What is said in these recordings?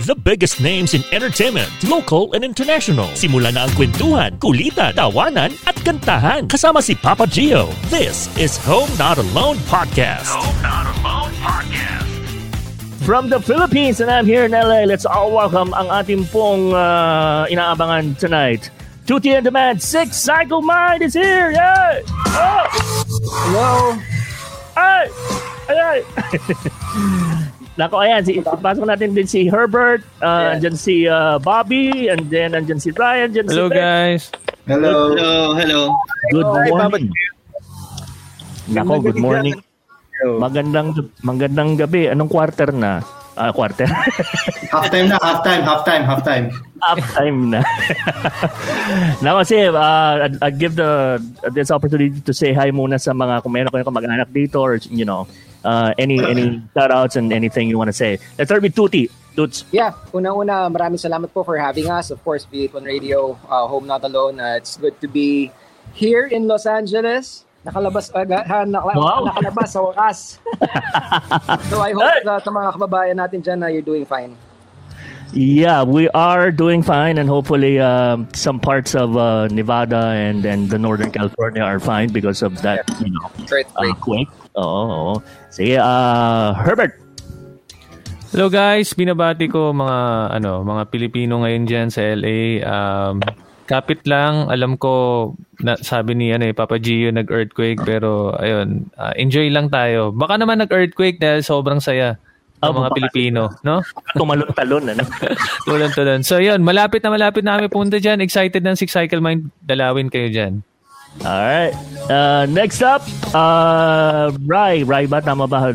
The biggest names in entertainment, local and international. Simula na ang kwentuhan, kulitan, tawanan at kantahan kasama si Papa Gio. This is Home Not Alone Podcast. Home Not Alone Podcast. From the Philippines and I'm here in LA, let's all welcome ang ating pong uh, inaabangan tonight. Tutti and Demand, Six Cycle Mind is here! Yay! Oh! Hello! Ay! Ay! ay. Nako, ayan, si, pasok natin din si Herbert, uh, Yeah. andyan si uh, Bobby, and then andyan si Ryan, andyan Hello si Ben. guys. Hello. Hello, hello. Good Hello, hi, morning. Nako, good morning. Magandang magandang gabi. Anong quarter na? Ah, quarter. Half time na, half time, half time, half time. Up time na. na kasi uh, I'd, I'd give the this opportunity to say hi muna sa mga kung meron kayong kamag-anak dito or you know uh, any any shout outs and anything you want to say. Let's start with Tuti. Tuts. Yeah, una-una, maraming salamat po for having us. Of course, B81 Radio, uh, Home Not Alone. Uh, it's good to be here in Los Angeles. Nakalabas agad, ha, nakala- Wow. nakalabas sa wakas. so I hope that sa mga kababayan natin dyan na you're doing fine. Yeah, we are doing fine, and hopefully, um, some parts of uh, Nevada and and the Northern California are fine because of that, you know, Great, uh, quake. Oo. oo. Sige, uh, Herbert. Hello guys, binabati ko mga ano, mga Pilipino ngayon diyan sa LA. Um, kapit lang, alam ko na sabi ni ano eh, Papa Gio nag-earthquake pero ayun, ah, enjoy lang tayo. Baka naman nag-earthquake dahil sobrang saya Ah, ng mga baka- Pilipino, no? Tumalon-talon, ano? Tulad-tulad. So yun, malapit na malapit na kami punta diyan. Excited ng Six Cycle Mind. Dalawin kayo diyan. Alright. Uh, next up, uh, Rai. Rai ba? Tama ba?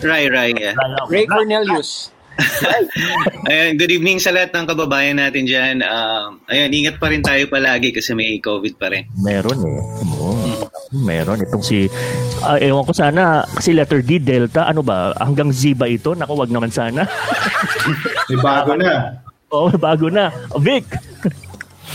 Rai, Rai. Yeah. Ray Cornelius. Ayan, good evening sa lahat ng kababayan natin dyan. Um, ayan, ingat pa rin tayo palagi kasi may COVID pa rin. Meron eh. Oo. Meron. Itong si... ah, ewan ko sana, kasi letter D, Delta, ano ba? Hanggang Z ba ito? Naku, wag naman sana. May bago na. Oo, bago na. Vic!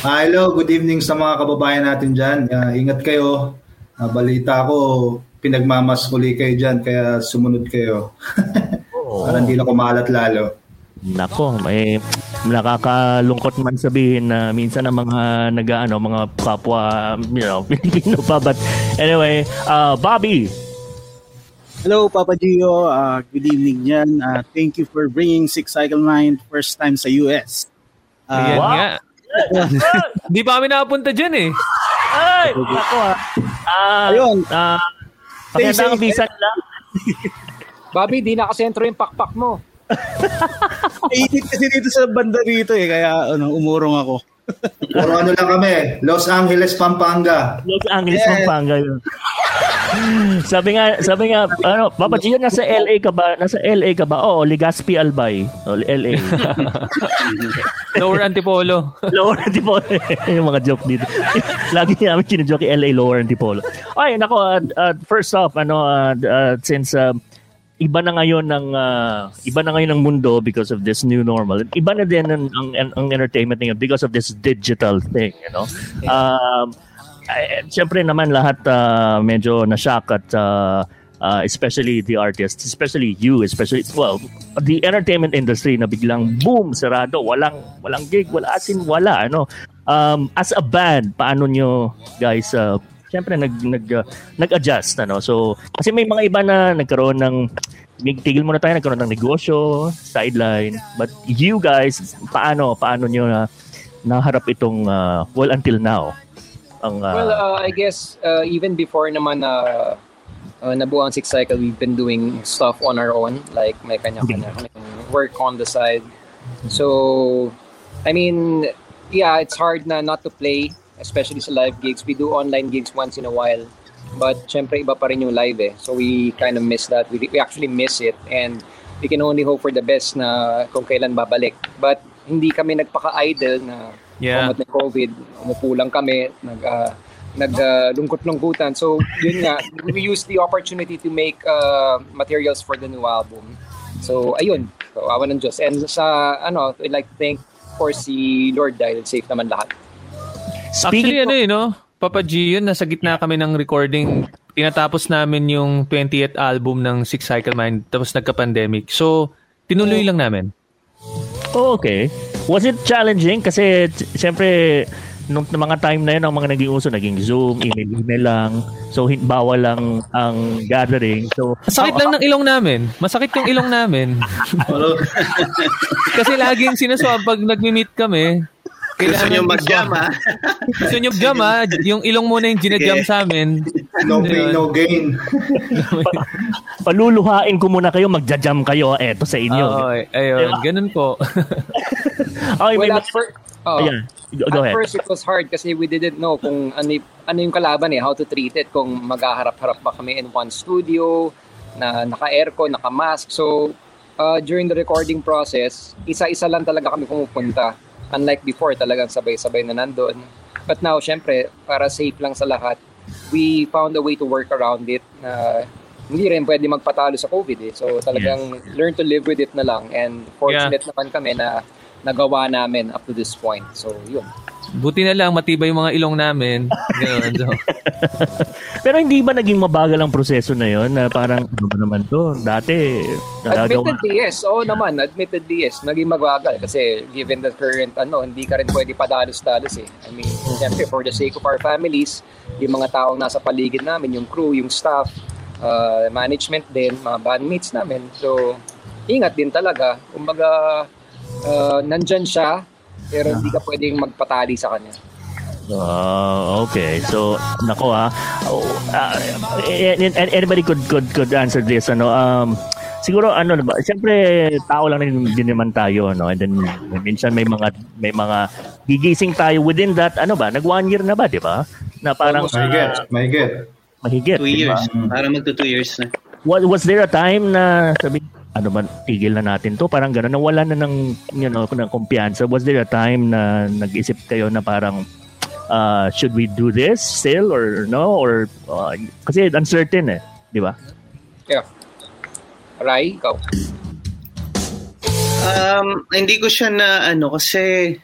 Ah, hello, good evening sa mga kababayan natin dyan. Ah, ingat kayo. Ah, balita ko, pinagmamaskuli kayo dyan, kaya sumunod kayo. Oo. Para hindi na kumalat lalo. Nako, may nakakalungkot man sabihin na minsan ang mga nag-ano, mga kapwa, you know, Pilipino pa. But anyway, uh, Bobby, Hello, Papa Gio. Uh, good evening dyan. Uh, thank you for bringing Six Cycle Mind first time sa US. Uh, wow. nga. Hindi pa kami nakapunta diyan eh. ay, nako ah. Ah, Ayun. ah, Stay pakita ang safe. visa nila. Bobby, di nakasentro yung pakpak mo. Mainit kasi dito sa banda rito eh, kaya ano, umurong ako. Puro ano lang kami, Los Angeles, Pampanga. Los Angeles, Yes. Pampanga yun. sabi nga, sabi nga, ano, Papa Gio, nasa LA ka ba? Nasa LA ka ba? Oo, Legazpi Albay. O, LA. Lower Antipolo. Lower Antipolo. yung mga joke dito. Lagi namin kinajoke LA Lower Antipolo. Ay, nako, uh, uh, first off, ano, uh, uh, since uh, iba na ngayon ng uh, iba na ngayon ng mundo because of this new normal. Iba na din ang, ang, ang entertainment ngayon because of this digital thing, you know. Um, ay, Siyempre naman lahat uh, medyo na-shock at uh, uh, especially the artists, especially you, especially, well, the entertainment industry na biglang boom, sarado, walang, walang gig, wala, as in wala, ano. Um, as a band, paano nyo guys, uh, siyempre nag, nag, uh, nag-adjust, ano. So, kasi may mga iba na nagkaroon ng, tigil muna tayo, nagkaroon ng negosyo, sideline, but you guys, paano, paano nyo na, naharap itong, uh, well, until now, ang, uh, Well, uh, I guess uh, even before naman na uh, nabuo ang Six Cycle, we've been doing stuff on our own. Like, may kanya-kanya kaming work on the side. So, I mean, yeah, it's hard na not to play, especially sa live gigs. We do online gigs once in a while. But, syempre, iba pa rin yung live eh. So, we kind of miss that. We, we actually miss it. And we can only hope for the best na kung kailan babalik. But, hindi kami nagpaka-idle na Yeah. Ng COVID, umupo lang kami, nag, uh, naglungkot-lungkutan. so, yun nga, we use the opportunity to make uh, materials for the new album. So, ayun. So, awa ng Diyos. And sa, ano, I'd like to thank, of course, si Lord dahil safe naman lahat. Actually, ano eh, no? Papa G, yun, nasa gitna kami ng recording. Tinatapos namin yung 20th album ng Six Cycle Mind, tapos nagka-pandemic. So, tinuloy lang namin. Oh, okay. Was it challenging? Kasi, siyempre, nung mga time na yun, ang mga naging uso, naging Zoom, email, email lang. So, hin- bawal lang ang gathering. So, Masakit lang ng ilong namin. Masakit yung ilong namin. Kasi laging sinaswab pag nagmi-meet kami. Gusto nyo mag-jam, ha? Gusto nyo jam ha? Yung ilong muna yung ginajam sa amin. no pain, no gain. paluluhain ko muna kayo, magja-jam kayo. Eto sa inyo. Oo, ayun. Ganun po. okay, may Well, at first, oh, Ayan. Go, go at ahead. first it was hard kasi we didn't know kung ano, ano yung kalaban eh, how to treat it, kung maghaharap-harap ba kami in one studio, na naka-aircon, naka-mask. So, uh, during the recording process, isa-isa lang talaga kami pumupunta. Unlike before, talagang sabay-sabay na nandun. But now, syempre, para safe lang sa lahat, we found a way to work around it na hindi rin pwede magpatalo sa COVID eh. So talagang learn to live with it na lang. And fortunate naman kami na nagawa namin up to this point. So yun. Buti na lang, matibay yung mga ilong namin. Ganun. So, Pero hindi ba naging mabagal ang proseso na yon na parang, ano ba naman to? Dati. Admittedly, yes. Oo naman, admittedly, yes. Naging magwagal kasi given the current, ano, hindi ka rin pwede padalos-dalos eh. I mean, siyempre, for the sake of our families, yung mga taong nasa paligid namin, yung crew, yung staff, uh, management din, mga bandmates namin. So, ingat din talaga. Kumbaga, uh, nandyan siya, pero hindi ka pwedeng magpatali sa kanya. Ah, okay. So, nako ha. Oh, ah, an- an- anybody could could could answer this ano um siguro ano ba siyempre tao lang din, din naman tayo no and then minsan may mga may mga gigising tayo within that ano ba nag one year na ba di ba na parang Almost ah, may get. mahigit Two di ba? years. Para magto two years na. was, was there a time na sabi ano ba tigil na natin to. Parang gano'n nawala na ng you know ng kumpiyansa. Was there a time na nag-isip kayo na parang uh, should we do this still or no? Or uh, kasi uncertain eh di ba? Yeah. Rai, ikaw. Um, hindi ko siya na ano kasi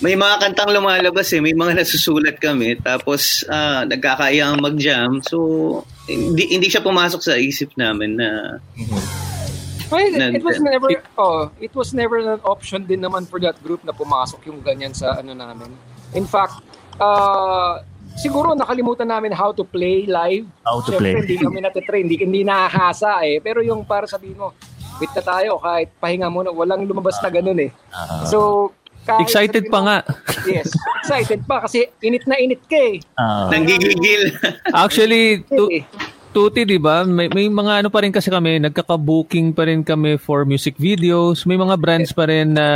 may mga kantang lumalabas eh, may mga nasusulat kami. Tapos ah, nagkakayang mag-jam. So hindi hindi siya pumasok sa isip namin na Well, it was never oh, it was never an option din naman for that group na pumasok yung ganyan sa ano namin. In fact, uh, siguro nakalimutan namin how to play live. How to Siyempre, play. hindi kami natitrain, hindi, hindi nakahasa eh. Pero yung para sabihin mo, quit na tayo kahit pahinga muna, walang lumabas na ganun eh. So, kahit excited pa mo- nga. Yes, excited pa kasi init na init ka eh. Ah, nanggigigil. Actually, tu- Eh, Tuti, di ba? May, may mga ano pa rin kasi kami, nagkaka-booking pa rin kami for music videos. May mga brands pa rin na,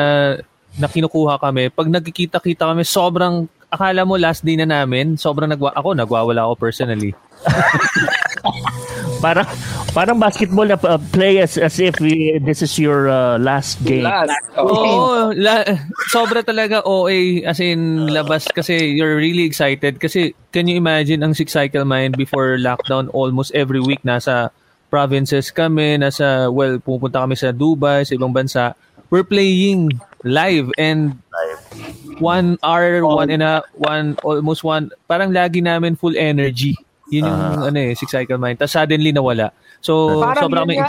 na kinukuha kami. Pag nagkikita-kita kami, sobrang, akala mo last day na namin, sobrang nagwa, ako, nagwawala ako personally. parang parang basketball na uh, play as as if we, this is your uh, last game last. Oh. la, sobra talaga OA as in labas kasi you're really excited kasi can you imagine ang Six Cycle Mind before lockdown almost every week nasa provinces kami, nasa well pupunta kami sa Dubai, sa ibang bansa. We're playing live and one hour, one and a one almost one parang lagi namin full energy. Yun yung ano eh, Six Cycle Mind. Tapos suddenly nawala. So, Parang sobra yun kami nga,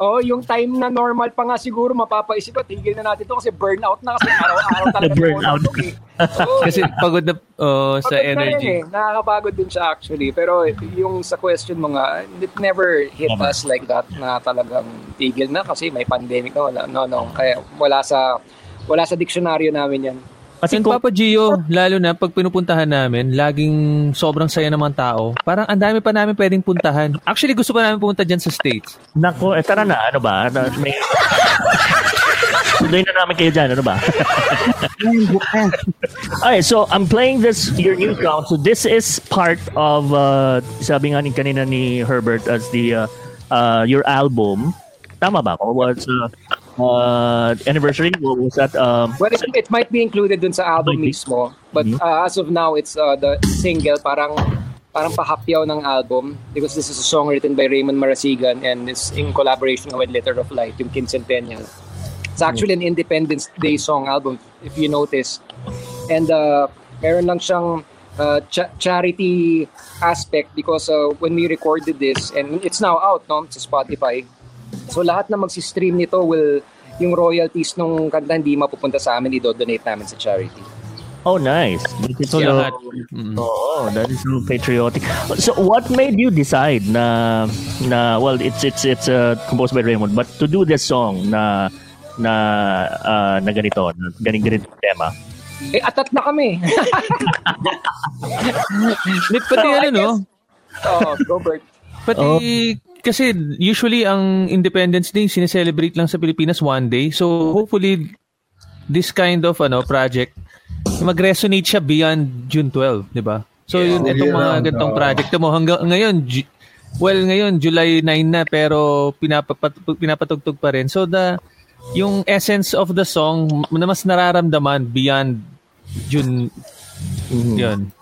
Oo, yung time na normal pa nga siguro mapapaisip ko, tigil na natin to kasi burnout na kasi araw-araw talaga. Burnout. eh. Kasi pagod na oh, sa pagod na energy. rin eh. Nakakapagod din siya actually. Pero yung sa question mo nga, it never hit us like that na talagang tigil na kasi may pandemic na wala. No, no. Kaya wala sa wala sa diksyonaryo namin yan. Kasi And kung Papa Gio, lalo na pag pinupuntahan namin, laging sobrang saya ng mga tao. Parang ang dami pa namin pwedeng puntahan. Actually, gusto pa namin pumunta dyan sa States. nako eh, tara na ano ba Na- may Sunduin na namin kayo dyan, ano ba? Okay, so I'm playing this your new song. So this is part of uh, sabi nga ni kanina ni Herbert as the uh, uh, your album. Tama ba ako? Was uh, uh, anniversary? What was that? Um, Well, it, it might be included dun sa album mismo. But Mhm. uh, as of now, it's uh, the single parang parang pahapyaw ng album because this is a song written by Raymond Marasigan and it's in collaboration with Letter of Light, yung Quincentennial. It's actually an Independence Day song album, if you notice. And uh, meron lang siyang uh, cha- charity aspect because uh, when we recorded this, and it's now out no, sa Spotify, So lahat na magsi-stream nito will yung royalties nung kanta hindi mapupunta sa amin, i-donate namin sa charity. Oh, nice. Beautiful. Lahat. Oh, that is so patriotic. So, what made you decide na na well, it's it's it's uh, composed by Raymond, but to do this song na na uh, na ganito, na ganing ganito tema. Eh, atat na kami. Hindi, pati So, ano, no? oh, Robert. Pati, kasi usually ang Independence Day sineselebrate lang sa Pilipinas one day. So hopefully this kind of ano project mag-resonate siya beyond June 12, di ba? So yun Yeah, itong year mga round, ganitong project mo hanggang ngayon well ngayon July 9 na pero pinapapat, pinapatugtog pa rin. So the yung essence of the song na mas nararamdaman beyond June yun.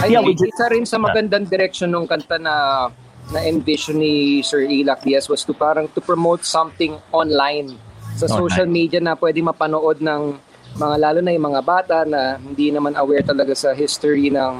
Ay, Yeah, isa rin sa magandang direction ng kanta na na envision ni Sir Ilac Diaz was to parang to promote something online sa Online. social media na pwede mapanood ng mga lalo na yung mga bata na hindi naman aware talaga sa history ng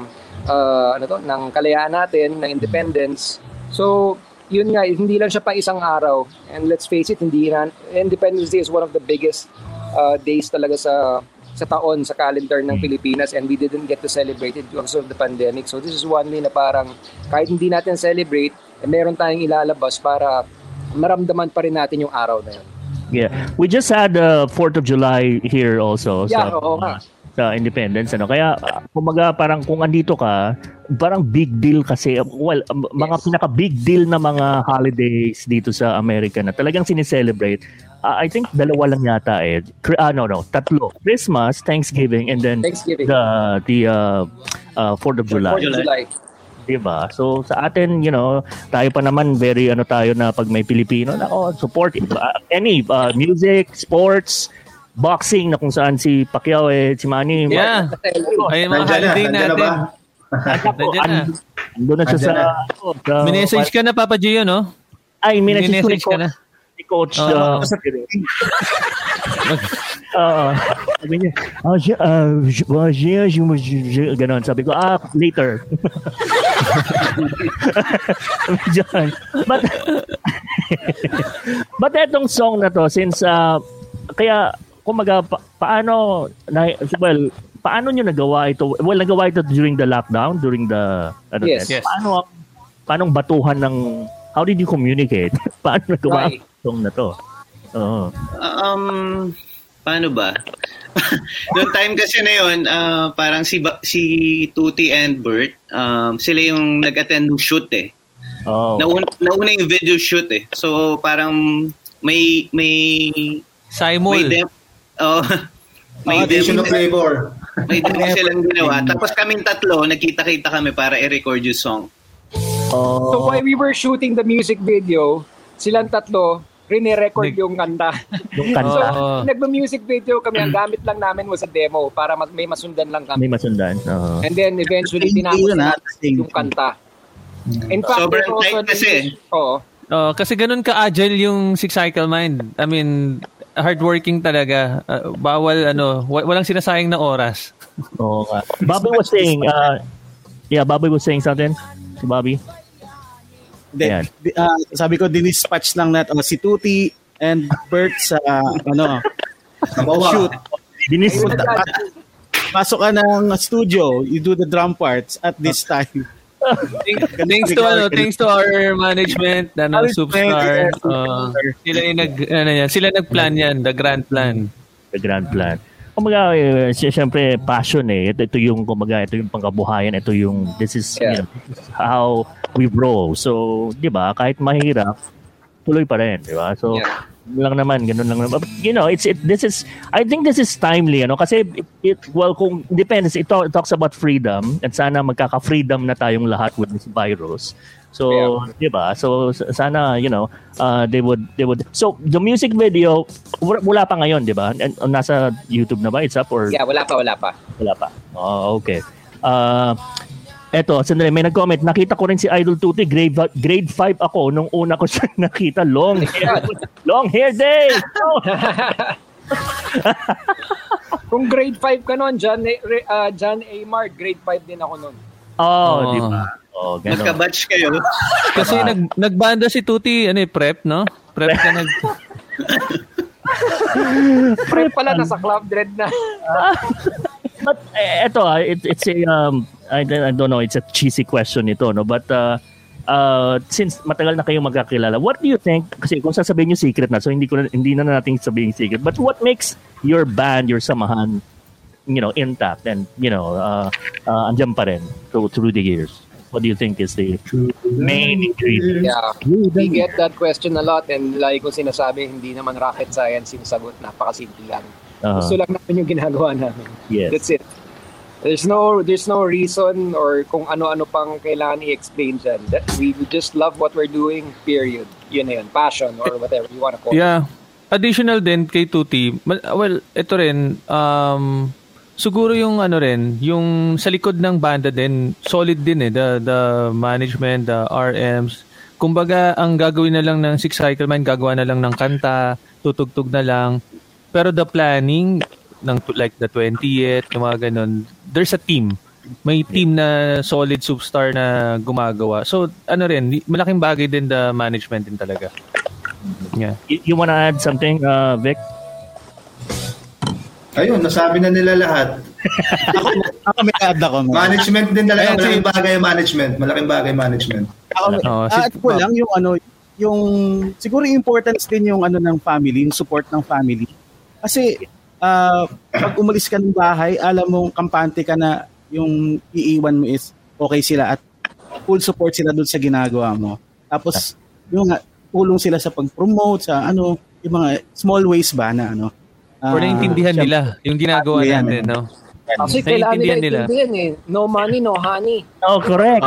ah, ano to ng kalayaan natin ng independence. So, yun nga hindi lang siya pa isang araw. And let's face it, hindi na Independence Day is one of the biggest uh, days talaga sa sa taon sa calendar ng Pilipinas and we didn't get to celebrate it because of the pandemic. So this is one way na parang kahit hindi natin celebrate, eh, meron tayong ilalabas para maramdaman pa rin natin yung araw na yun. Yeah. We just had the 4th of July here also Yeah, sa oo nga. sa Independence ano. Kaya uh, kumaga parang kung andito ka, parang big deal kasi well, mga Yes. pinaka big deal na mga holidays dito sa America na talagang sineselebrate. Uh, I think dalawa lang yata eh. Cri- ah, no, no, tatlo. Christmas, Thanksgiving, and then Thanksgiving. the the uh, uh, 4th of July. 4th of July. Diba? So sa atin, you know, tayo pa naman very ano tayo na pag may Pilipino na oh, support uh, any uh, music, sports, boxing na kung saan si Pacquiao eh, si Manny. Yeah. Ay mga na, holiday nandiyan na natin. Ako, Nandiyan na. and- Andun na siya Nandiyan sa, na. oh, sa Minessage ka na Papa Gio, no? Ay, minessage ko Minessage ka na. Coach. Si Coach. Oo. uh, Oo. sabi niya, ah, ah, siya, ah, siya, siya, siya, siya, ganon. Sabi ko, ah, later. But, but etong song na to, since, uh, kaya, kumaga, pa, paano, na, well, paano nyo nagawa ito? Well, nagawa ito during the lockdown, during the, ano, Yes. Yes. Paano, paano batuhan ng, how did you communicate? paano nagawa Right. Song na to? Oo. Um, paano ba? Noong time kasi na yun, ah, parang si, Ba- si Tuti and Bert, um, sila yung nag-attend ng shoot eh. Oh. Nauna, nauna yung video shoot eh. So parang may may Simul. may dem oh, may Addition demo, of flavor. may demo silang ginawa. Tapos kaming tatlo, nagkita-kita kami para i-record yung song. Oh. So while we were shooting the music video, silang tatlo, rinirecord Nag- yung kanta. yung so, kanta. Oo. nagma-music video kami, ang gamit lang namin was a demo para mas- may masundan lang may kami. masundan. Oo. And then eventually, tinapos na ah. Yung kanta. In fact, Sobrang tight kasi. Oo. Oh, kasi ganun ka-agile yung Six Cycle Mind. I mean, hardworking talaga. Uh, bawal ano, wa- walang sinasayang na oras. Oo nga. Bobby was saying, uh, yeah, Bobby was saying something. Si Bobby. Then, di- ah, sabi ko, dinispatch lang natin oh, si Tuti and Bert sa ano, Nabawa. shoot. Dinis, Punta ka- Pasok ka ng studio, you do the drum parts at this time. thanks to ano, thanks to our management, ano, yeah, Uh, sila yung nag ano yan, sila nagplan yan, the grand plan. the grand plan. Kumaga, eh, sy- syempre, passion eh. Ito, ito yung, kumaga, ito yung pangkabuhayan. Ito yung, this is, you Yeah. know, this is how we roll. So, di ba, kahit mahirap, tuloy pa rin, di ba? So, Yeah. lang naman, ganun lang naman. But, you know, it's, it, this is, I think this is timely, ano? Kasi, it, it, well, kung, depends, it, talk- it talks about freedom, at sana magkaka-freedom na tayong lahat with this virus. So, Yeah. di ba? So, sana, you know, uh, they would, they would, so, the music video, wala, pa ngayon, di ba? And, uh, nasa YouTube na ba? It's up or Yeah, wala pa, wala pa. wala pa? Oh, okay. Uh, eto, sandali, may nag-comment. Nakita ko rin si Idol Tuti, grade, grade 5 ako nung una ko siya nakita. Long hair. long hair day! Oh. Kung grade 5 ka nun, John, ah, John A. Mark, grade 5 din ako nun. Oh, Oh. di ba? Oh, ganun. Magka-batch kayo. Kasi nag nagbanda si Tuti, ano eh, prep, no? Prep ka nag Fred pala, nasa Club Dread na. But eh, eto ah, it, it's a um I, I don't know, it's a cheesy question ito no, but uh, uh, since matagal na kayong magkakilala, what do you think kasi kung sasabihin niyo secret na, so hindi ko na, hindi na natin sabihin secret, but what makes your band, your samahan, you know, intact and you know, uh, uh andyan pa rin through, through the years? What do you think is the main ingredient? Yeah. We get that question a lot and like ko sinasabi, hindi naman rocket science yung sagot. Napakasimple lang. Uh, Gusto lang namin yung ginagawa namin. yes. That's it. There's no there's no reason or kung ano-ano pang kailangan i-explain dyan. That we just love what we're doing, period. Yun na yun. Passion or whatever you wanna call it. Yeah. Additional din kay Tuti, well, ito rin, um, siguro yung ano rin, yung sa likod ng banda din, solid din eh, the, the management, the RMs. Kumbaga, ang gagawin na lang ng Six Cycle Man, gagawa na lang ng kanta, tutugtog na lang. Pero the planning, ng like the 20th, yung mga ganun, there's a team. May team na solid superstar na gumagawa. So, ano rin, malaking bagay din the management din talaga. Yeah. You, you wanna add something, uh, Vic? Ayun, nasabi na nila lahat. Ako may add ako. man. Management din talaga. Malaking bagay yung management. Malaking bagay management. Ako, ah, si- at ko lang yung ano, yung siguro yung importance din yung ano ng family, yung support ng family. Kasi ah, pag umalis ka ng bahay, alam mong kampante ka na yung iiwan mo is okay sila at full support sila doon sa ginagawa mo. Tapos yung nga, tulong sila sa pag-promote sa ano, yung mga small ways ba na ano. Ah, Or naiintindihan syempre- nila yung ginagawa natin, no? Kasi kailangan nila nila. eh. No money, no honey. Oh, correct.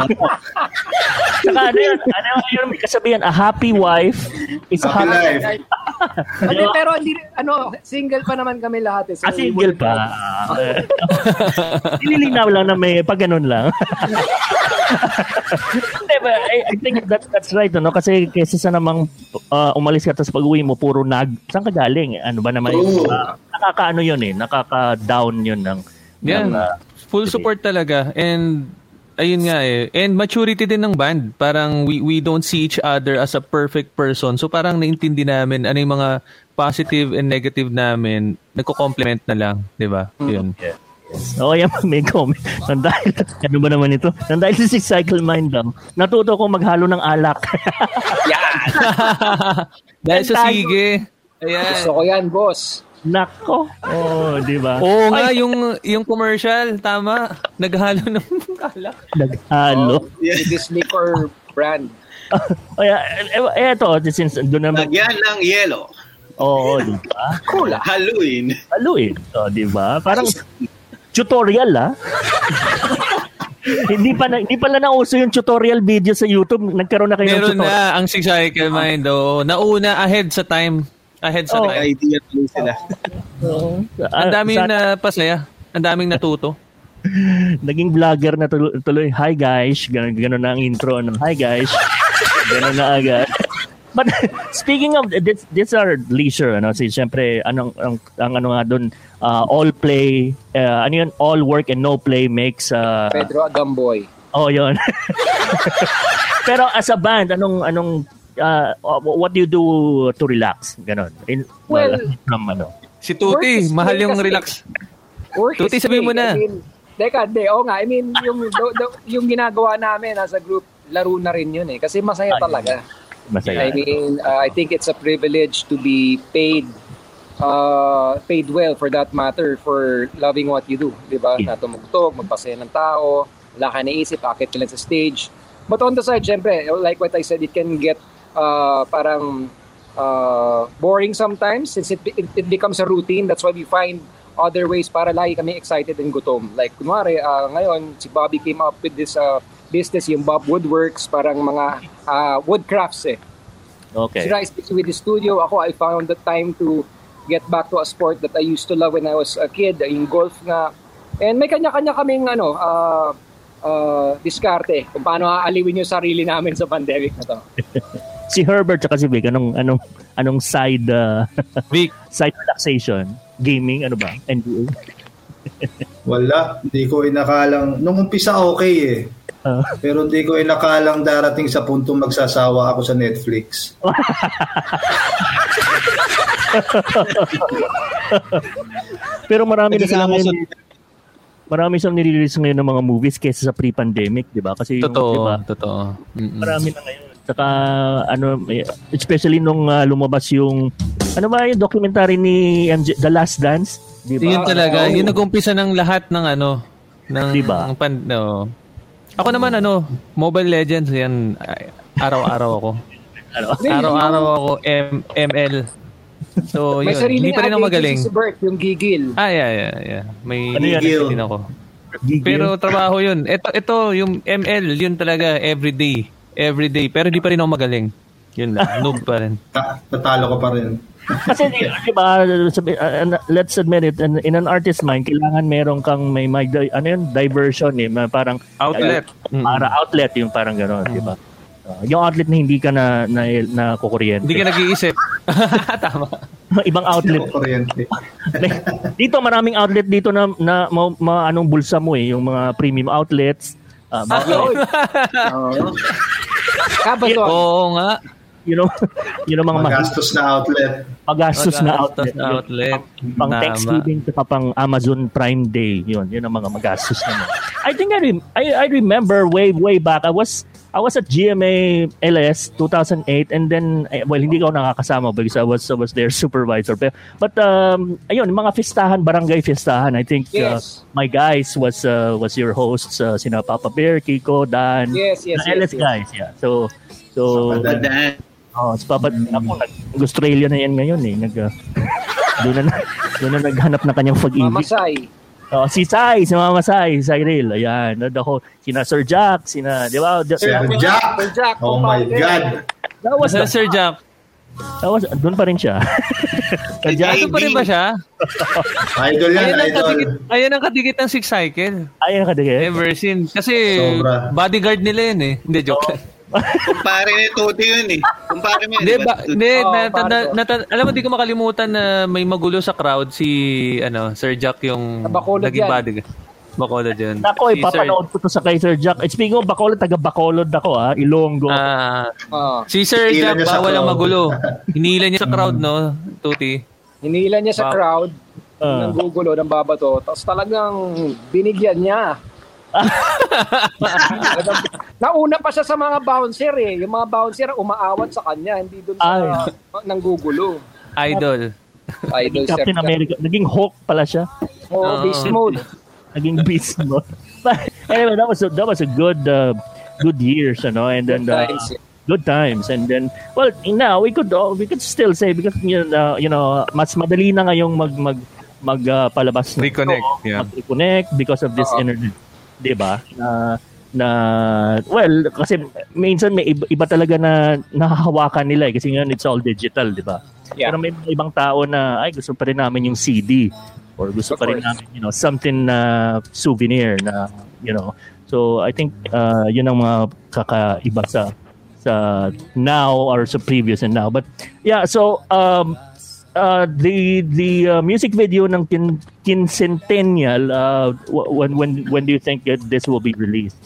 Saka ano yun, ano yun, may kasabihan, a happy wife is a Happy happy life. Hindi, pero hindi, ano, single pa naman kami lahat eh. So Ah, single pa. Nililinaw lang na may pag ganun lang. Hindi ba, I, I think that's, that's right, no? Kasi kesa sa namang uh, umalis ka tapos pag uwi mo, puro nag, saan ka galing? Ano ba naman? True. Uh, nakakaano yun eh, nakaka-down yun ng, Yeah. ng, uh, Full support talaga. And ayun nga eh. And maturity din ng band. Parang we we don't see each other as a perfect person. So parang naintindi namin ano yung mga positive and negative namin. Nagko-complement na lang, 'di ba? Yun. Oo, yan, may comment. Nang dahil, ano ba naman ito? Nang dahil sa Six Cycle Mind lang, natuto ko maghalo ng alak. Dahil sa sige. Ayan. Gusto ko yan, boss. Nako. Oh, di ba? Oo nga, yung, yung commercial, tama. Naghalo ng alak. Naghalo. With this liquor brand. Oh, yeah, eh, eto, since doon naman, Lagyan ng yelo. oo, di ba? Cola. Haluin. Haluin. Oh, di ba? Parang tutorial, ah. hindi pa na, hindi pala nauso yung tutorial video sa YouTube. Nagkaroon na kayo ng Meron tutorial. na ang Six Cycle Mind. Oh. Nauna ahead sa time. Ahead sa Oh. idea tuloy sila. Ah, Ang daming sa- na pasaya. Ang daming natuto. naging vlogger na tuloy, tuloy hi guys, ganun, ganun na ang intro ng hi guys. ganun na agad. But speaking of this, this are leisure ano si syempre anong ang, ang ano nga doon uh, all play uh, ano yun all work and no play makes uh, Pedro Agamboy. oh yun. Pero as a band anong anong uh, what do you do to relax ganon in Well, from ano Si Tuti, mahal yung kasi. relax. Work Tuti, sabihin mo na. I mean, Teka, di, oo nga. I mean, yung, do, do- yung ginagawa namin as a group, laro na rin yun eh. Kasi masaya talaga. masaya I mean, uh, I think it's a privilege to be paid uh, paid well for that matter for loving what you do, 'di ba? Yeah. Na tumugtog, magpasaya ng tao, wala ka naisip, akit ka lang sa stage. But on the side, syempre, like what I said, it can get uh, parang uh, boring sometimes since it, it, it becomes a routine. That's why we find other ways para lagi kami excited and gutom. Like, kunwari, uh, ngayon, si Bobby came up with this uh, business, yung Bob Woodworks, parang mga uh, wood crafts eh. okay Si Rice with the studio. Ako, I found the time to get back to a sport that I used to love when I was a kid, yung golf nga. And may kanya-kanya kaming ano, uh, uh, diskarte kung paano aaliwin yung sarili namin sa pandemic na to. si Herbert at si Vic anong anong anong side uh, Vic, side relaxation gaming ano ba NBA Wala. Hindi ko inakalang. Nung umpisa okay eh. Ah. Pero hindi ko inakalang darating sa puntong magsasawa ako sa Netflix. Pero marami na sila ngayon, sa- marami silang nire-release ngayon ng mga movies kaysa sa pre-pandemic, di ba? Kasi yung, Totoo, di ba, totoo. Mm-mm. marami na ngayon. Saka, ano, eh, especially nung ah, lumabas yung, ano ba yung documentary ni MJ, The Last Dance? Di ba? Yun talaga, Oo. yun nag-umpisa ng lahat ng ano, ng Diba? ng pan, no. Ako naman ano, Mobile Legends yan araw-araw ako. Ano? Araw-araw ako M ML. So, May yun. sariling Hindi pa rin ako magaling. si Bert, yung gigil. Ah, yeah, yeah, yeah. May Ano gigil din ako. Gigil? Pero trabaho yun. Ito, ito, yung ML, yun talaga everyday. Everyday. Pero di pa rin ako magaling. Yun lang. Noob pa rin. Ta- tatalo ko pa rin. Kasi di di ba, sabi- uh, let's admit it, in, in an artist mind, kailangan meron kang may, may di- ano yun, diversion eh, ma- parang Outlet. uh, para outlet yung parang gano'n, di ba? Uh, yung outlet na hindi ka na na, na kukuryente. Hindi ka nag-iisip. Tama. Ibang outlet. Dito maraming outlet dito na na ma, ma- anong bulsa mo eh, yung mga premium outlets. Uh, mga, Oo. Kabaton. Oo nga. you know, you know mga Magastos na outlet. magastos na outlet. na outlet. Pang Tama. Thanksgiving at pang Amazon Prime Day. Yun, yun ang mga magastos naman. I think I, rem- I, I remember way, way back, I was I was at GMA LS 2008 and then, eh, well, hindi ko nakakasama because I was, I was their supervisor. But, but um, ayun, mga fiestahan, barangay fiestahan, I think uh, Yes. my guys was uh, was your hosts, uh, sina Papa Bear, Kiko, Dan, Yes, yes, LS yes. guys. Yeah. So, so. Oh, si Papa, ako, nag, Australia na yan ngayon eh. Nag, uh, doon na, doon na naghanap na kanyang pag-ibig. Mamasay. Oh, si Sai, si Mama Sai, si Cyril. Ayan, the whole, sina Sir Jack, sina, di ba? Sir Jack. Sir Jack. Oh my kumpadre. God. That was, the, Sir Jack. that was, doon pa rin siya. Sir Jack, Ano pa rin ba siya? Idol yan, ang idol. kadikit, ayan ang kadikit ng Six Cycle. ayun ka din. Ever since. Kasi Sobra. bodyguard nila yun eh. Hindi, joke lang. Kumpare ni Tuti yun eh. Kumpare mo yun. Hindi, ba, hindi, Oo, nata- paano? na- nata- alam mo, di ko makalimutan na may magulo sa crowd si, ano, Sir Jack yung Bacolod naging yan. bodyguard. Bacolod Si Sir- ipapanood ko to sa kay Sir Jack. Eh, Speaking of Bacolod, taga Bacolod ako ha. Ilonggo. Ah, Oh. si Sir Hinila Jack, bawal ang magulo. Hinila niya sa crowd, no, Tuti? Hinila niya sa crowd. Ah. ng gugulo ng babato. Tapos talagang binigyan niya. Nauna pa siya sa mga bouncer eh. Yung mga bouncer umaawat sa kanya, hindi doon sa nang gugulo. Idol. Idol Captain Sir- America. Naging Hulk pala siya. Oh, Oo. beast mode. Naging beast mo. But anyway, that was a, that was a good uh, good years, ano, and then uh, good times, and then well, now we could uh, we could still say because you know, you know mas madali na ngayong mag mag mag uh, palabas Reconnect, ito, yeah. mag-reconnect because of this Oo. internet, 'di ba? Na na well kasi minsan may iba, iba talaga na nahahawakan nila eh, kasi ngayon it's all digital, 'di ba? Yeah. Pero may mga ibang tao na ay gusto pa rin namin yung CD or gusto Of pa rin course. namin you know something na souvenir na you know. So I think uh, yun ang mga kakaiba sa sa now or sa previous and now. But yeah, so um uh, the the uh, music video ng kin, Quincentennial uh, wh- when when when do you think this will be released?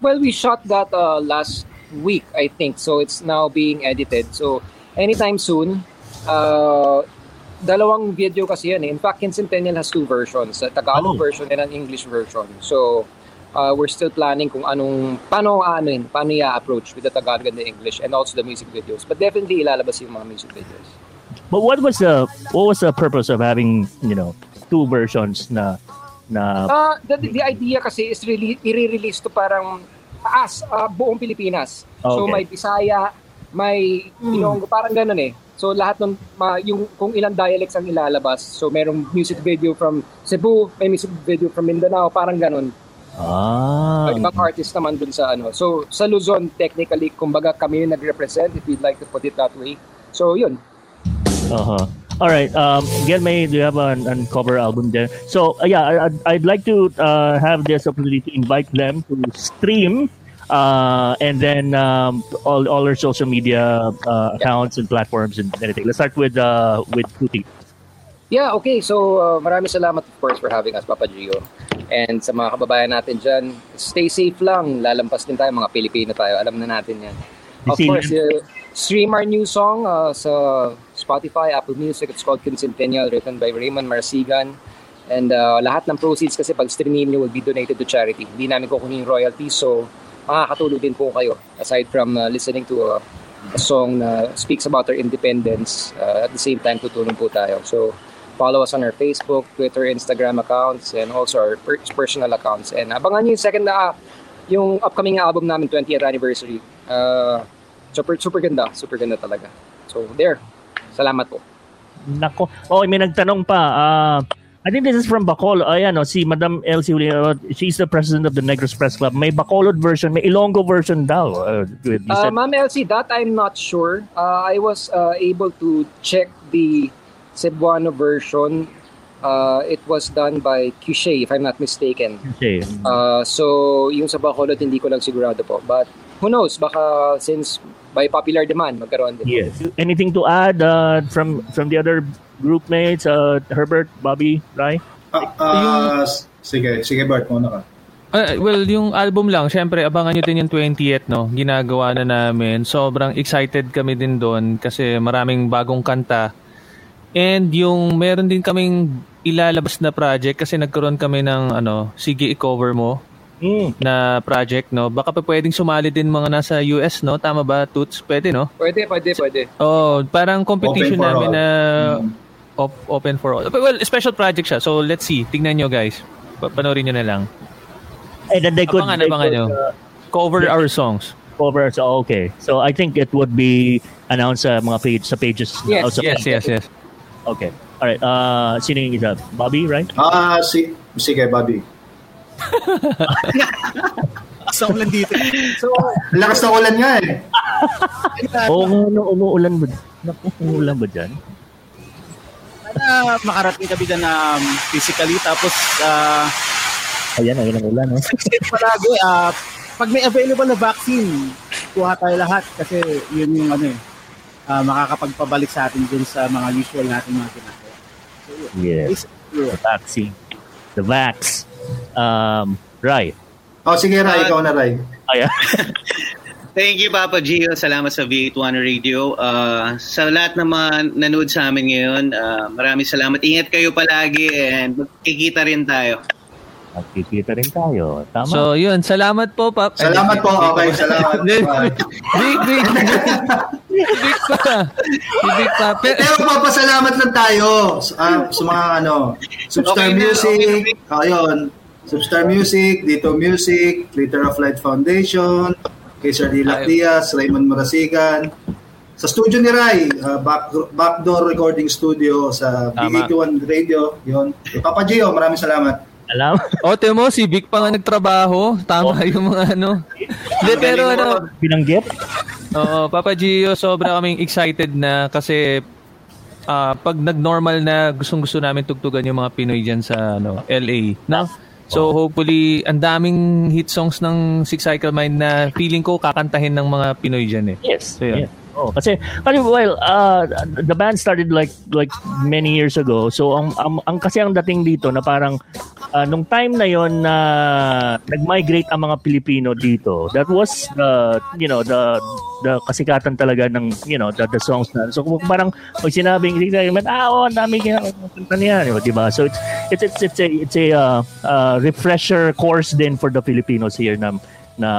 Well, we shot that uh, last week, I think. So it's now being edited. So anytime soon, uh, dalawang video kasi yan eh. In fact, Quincentennial has two versions. A Tagalog Oh. version and an English version. So uh, we're still planning kung anong, paano ano yun, paano i-approach with the Tagalog and the English and also the music videos. But definitely ilalabas yung mga music videos. But what was the what was the purpose of having you know two versions na na Uh, the, the idea kasi is really i-release to parang as uh, buong Pilipinas. So Okay. may Bisaya, may Ilonggo, parang ganun eh. So lahat ng ma, yung kung ilang dialects ang ilalabas. So merong music video from Cebu, may music video from Mindanao, parang ganun. ah ibang artist naman dun sa ano. So sa Luzon technically kumbaga kami yung nag-represent if you'd like to put it that way. So yun. Uh-huh. All right. Um, Gail May, do you have an, an cover album there? So uh, yeah, I, I'd, I'd like to uh, have this opportunity to invite them to stream, uh, and then um, all all our social media uh, accounts and platforms and anything. Let's start with uh, with Tuti. Yeah, okay. So, uh, maraming salamat of course for having us, Papa Gio. And sa mga kababayan natin dyan, stay safe lang. Lalampas din tayo, mga Pilipino tayo. Alam na natin yan. Of course, uh, stream our new song uh, sa Spotify, Apple Music. It's called Quincentennial, written by Raymond Marsigan. And uh, lahat ng proceeds kasi pag streamin nyo will be donated to charity. Hindi namin kukunin royalties, so makakatulong din po kayo. Aside from uh, listening to a, a song na speaks about our independence, uh, at the same time tutulong po tayo. So follow us on our Facebook, Twitter, Instagram accounts, and also our per- personal accounts. And abangan nyo yung second na yung upcoming album namin, 20th anniversary. Uh, super, super ganda. Super ganda talaga. So, there. Salamat po. Nako. Oh, may nagtanong pa. Uh, I think this is from Bacolod. Ayan, oh, si Madam Elsie, uh, she's the president of the Negros Press Club. May Bacolod version, may Ilonggo version daw. Uh, Uh, Ma'am Elsie, that I'm not sure. Uh, I was uh, able to check the Cebuano version. Uh, it was done by Cushay, if I'm not mistaken. Okay. Uh, so, yung sa Bacolod, hindi ko lang sigurado po. But who knows, baka since by popular demand, magkaroon din. Yes. Anything to add uh, from from the other group mates? Uh, Herbert, Bobby, Rai? Ah, ah, sige, sige Bart, muna ka. Ah, well, yung album lang, syempre, abangan nyo din yung 20th, no? Ginagawa na namin. Sobrang excited kami din doon kasi maraming bagong kanta. And yung meron din kaming ilalabas na project kasi nagkaroon kami ng ano, sige i-cover mo Mm. na project, no? Baka pa pwedeng sumali din mga nasa US, no? Tama ba, Toots? Pwede, no? Pwede, pwede, pwede. Oh, parang competition namin all. na Mm. op- open for all. Well, special project siya. So, let's see. Tignan nyo, guys. Pa- Panoorin nyo na lang. And then they could, Abangan, they abangan could, nyo. uh, Cover our songs. cover. So, okay. So, I think it would be announced sa mga page, sa pages. Yes, oh, sa- Yes, yes, yes. Okay. Alright. Uh, sino yung isa? Bobby, right? Ah, si, sige, Bobby. Sa ulan dito. So, Ang Lakas ng ulan nga eh. Oo nga, no, umuulan ba? Naku, umuulan ba dyan? sana makarating kami dyan um, physically. Tapos, uh, Ayan, ayan ang ulan, safe palagi. Uh, pag may available na vaccine, kuha tayo lahat. Kasi yun yung ano eh, uh, makakapagpabalik sa atin dun sa mga usual natin mga ginagawa. Yes. Yeah. The vaccine. The vax. Um, right. Oh, sige, Ray, ikaw na, Ray. Ayan. Thank you, Papa Gio. Salamat sa V81 Radio. Uh, sa lahat ng mga nanood sa amin ngayon, uh, maraming salamat. Ingat kayo palagi and magkikita rin tayo. Magkikita rin tayo. Tama. So, yun. Salamat po, Pap. Salamat po. Okay, salamat. Big, big. big pa. Big pa. Pe- Pero papasalamat lang tayo sa, sa mga ano, Substar Okay na, Music, okay ayun, Substar Music, Dito Music, Glitter of Light Foundation, kay Sir Dilac. Diaz, Raymond Marasigan, sa studio ni Rai, uh, back, Backdoor Recording Studio sa Tama. B81 Radio, yun. Kay Papa Gio, maraming salamat. Alam. o, mo, si Vic pa nga nagtrabaho. Tama yung mga ano. Hindi, pero ano, Binanggit? Oo, Papa Gio, sobra kaming excited na kasi ah, pag nag-normal na gustong-gusto namin tugtugan yung mga Pinoy dyan sa ano, LA. No? So hopefully, ang daming hit songs ng Six Cycle Mind na feeling ko kakantahin ng mga Pinoy dyan eh. Yes. So, yun. yes. Oh, kasi, kasi well, uh, the band started like like many years ago. So ang, ang, ang kasi ang dating dito na parang uh, nung time na yon na nag-migrate ang mga Pilipino dito. That was the you know the the kasikatan talaga ng you know the, the songs na. So parang pag sinabing ah oh, dami kinakanta niya, di ba? So it's it's it's it's a it's a uh, uh, refresher course din for the Filipinos here na na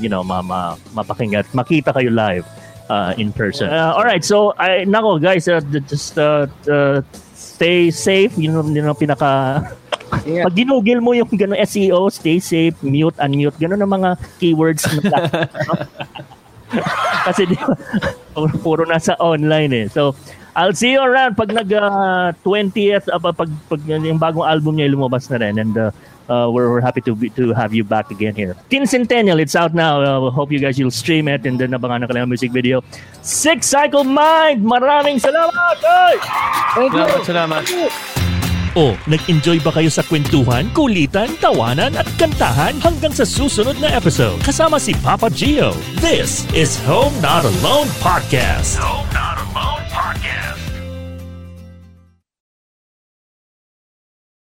you know ma, ma, mapakinggan makita kayo live uh, in person. Uh, all right, so I nako guys, uh, just uh, uh, stay safe. Yun yun yung pinaka Ingat. pag ginugil mo yung gano'n SEO, stay safe, mute, unmute, gano'n ang mga keywords na Kasi di ba, puro, puro nasa online eh. So, I'll see you around pag nag uh, 20th uh, pag, pag yung bagong album niya lumabas na rin and uh, uh, we're, we're happy to be, to have you back again here. Teen Centennial, it's out now. Uh, hope you guys you'll stream it and then abangan na kanilang music video. Six Cycle Mind! Maraming salamat! Oy! Thank you! Salamat, salamat. O, nag-enjoy ba kayo sa kwentuhan, kulitan, tawanan at kantahan hanggang sa susunod na episode kasama si Papa Gio? This is Home Not Alone Podcast. Home Not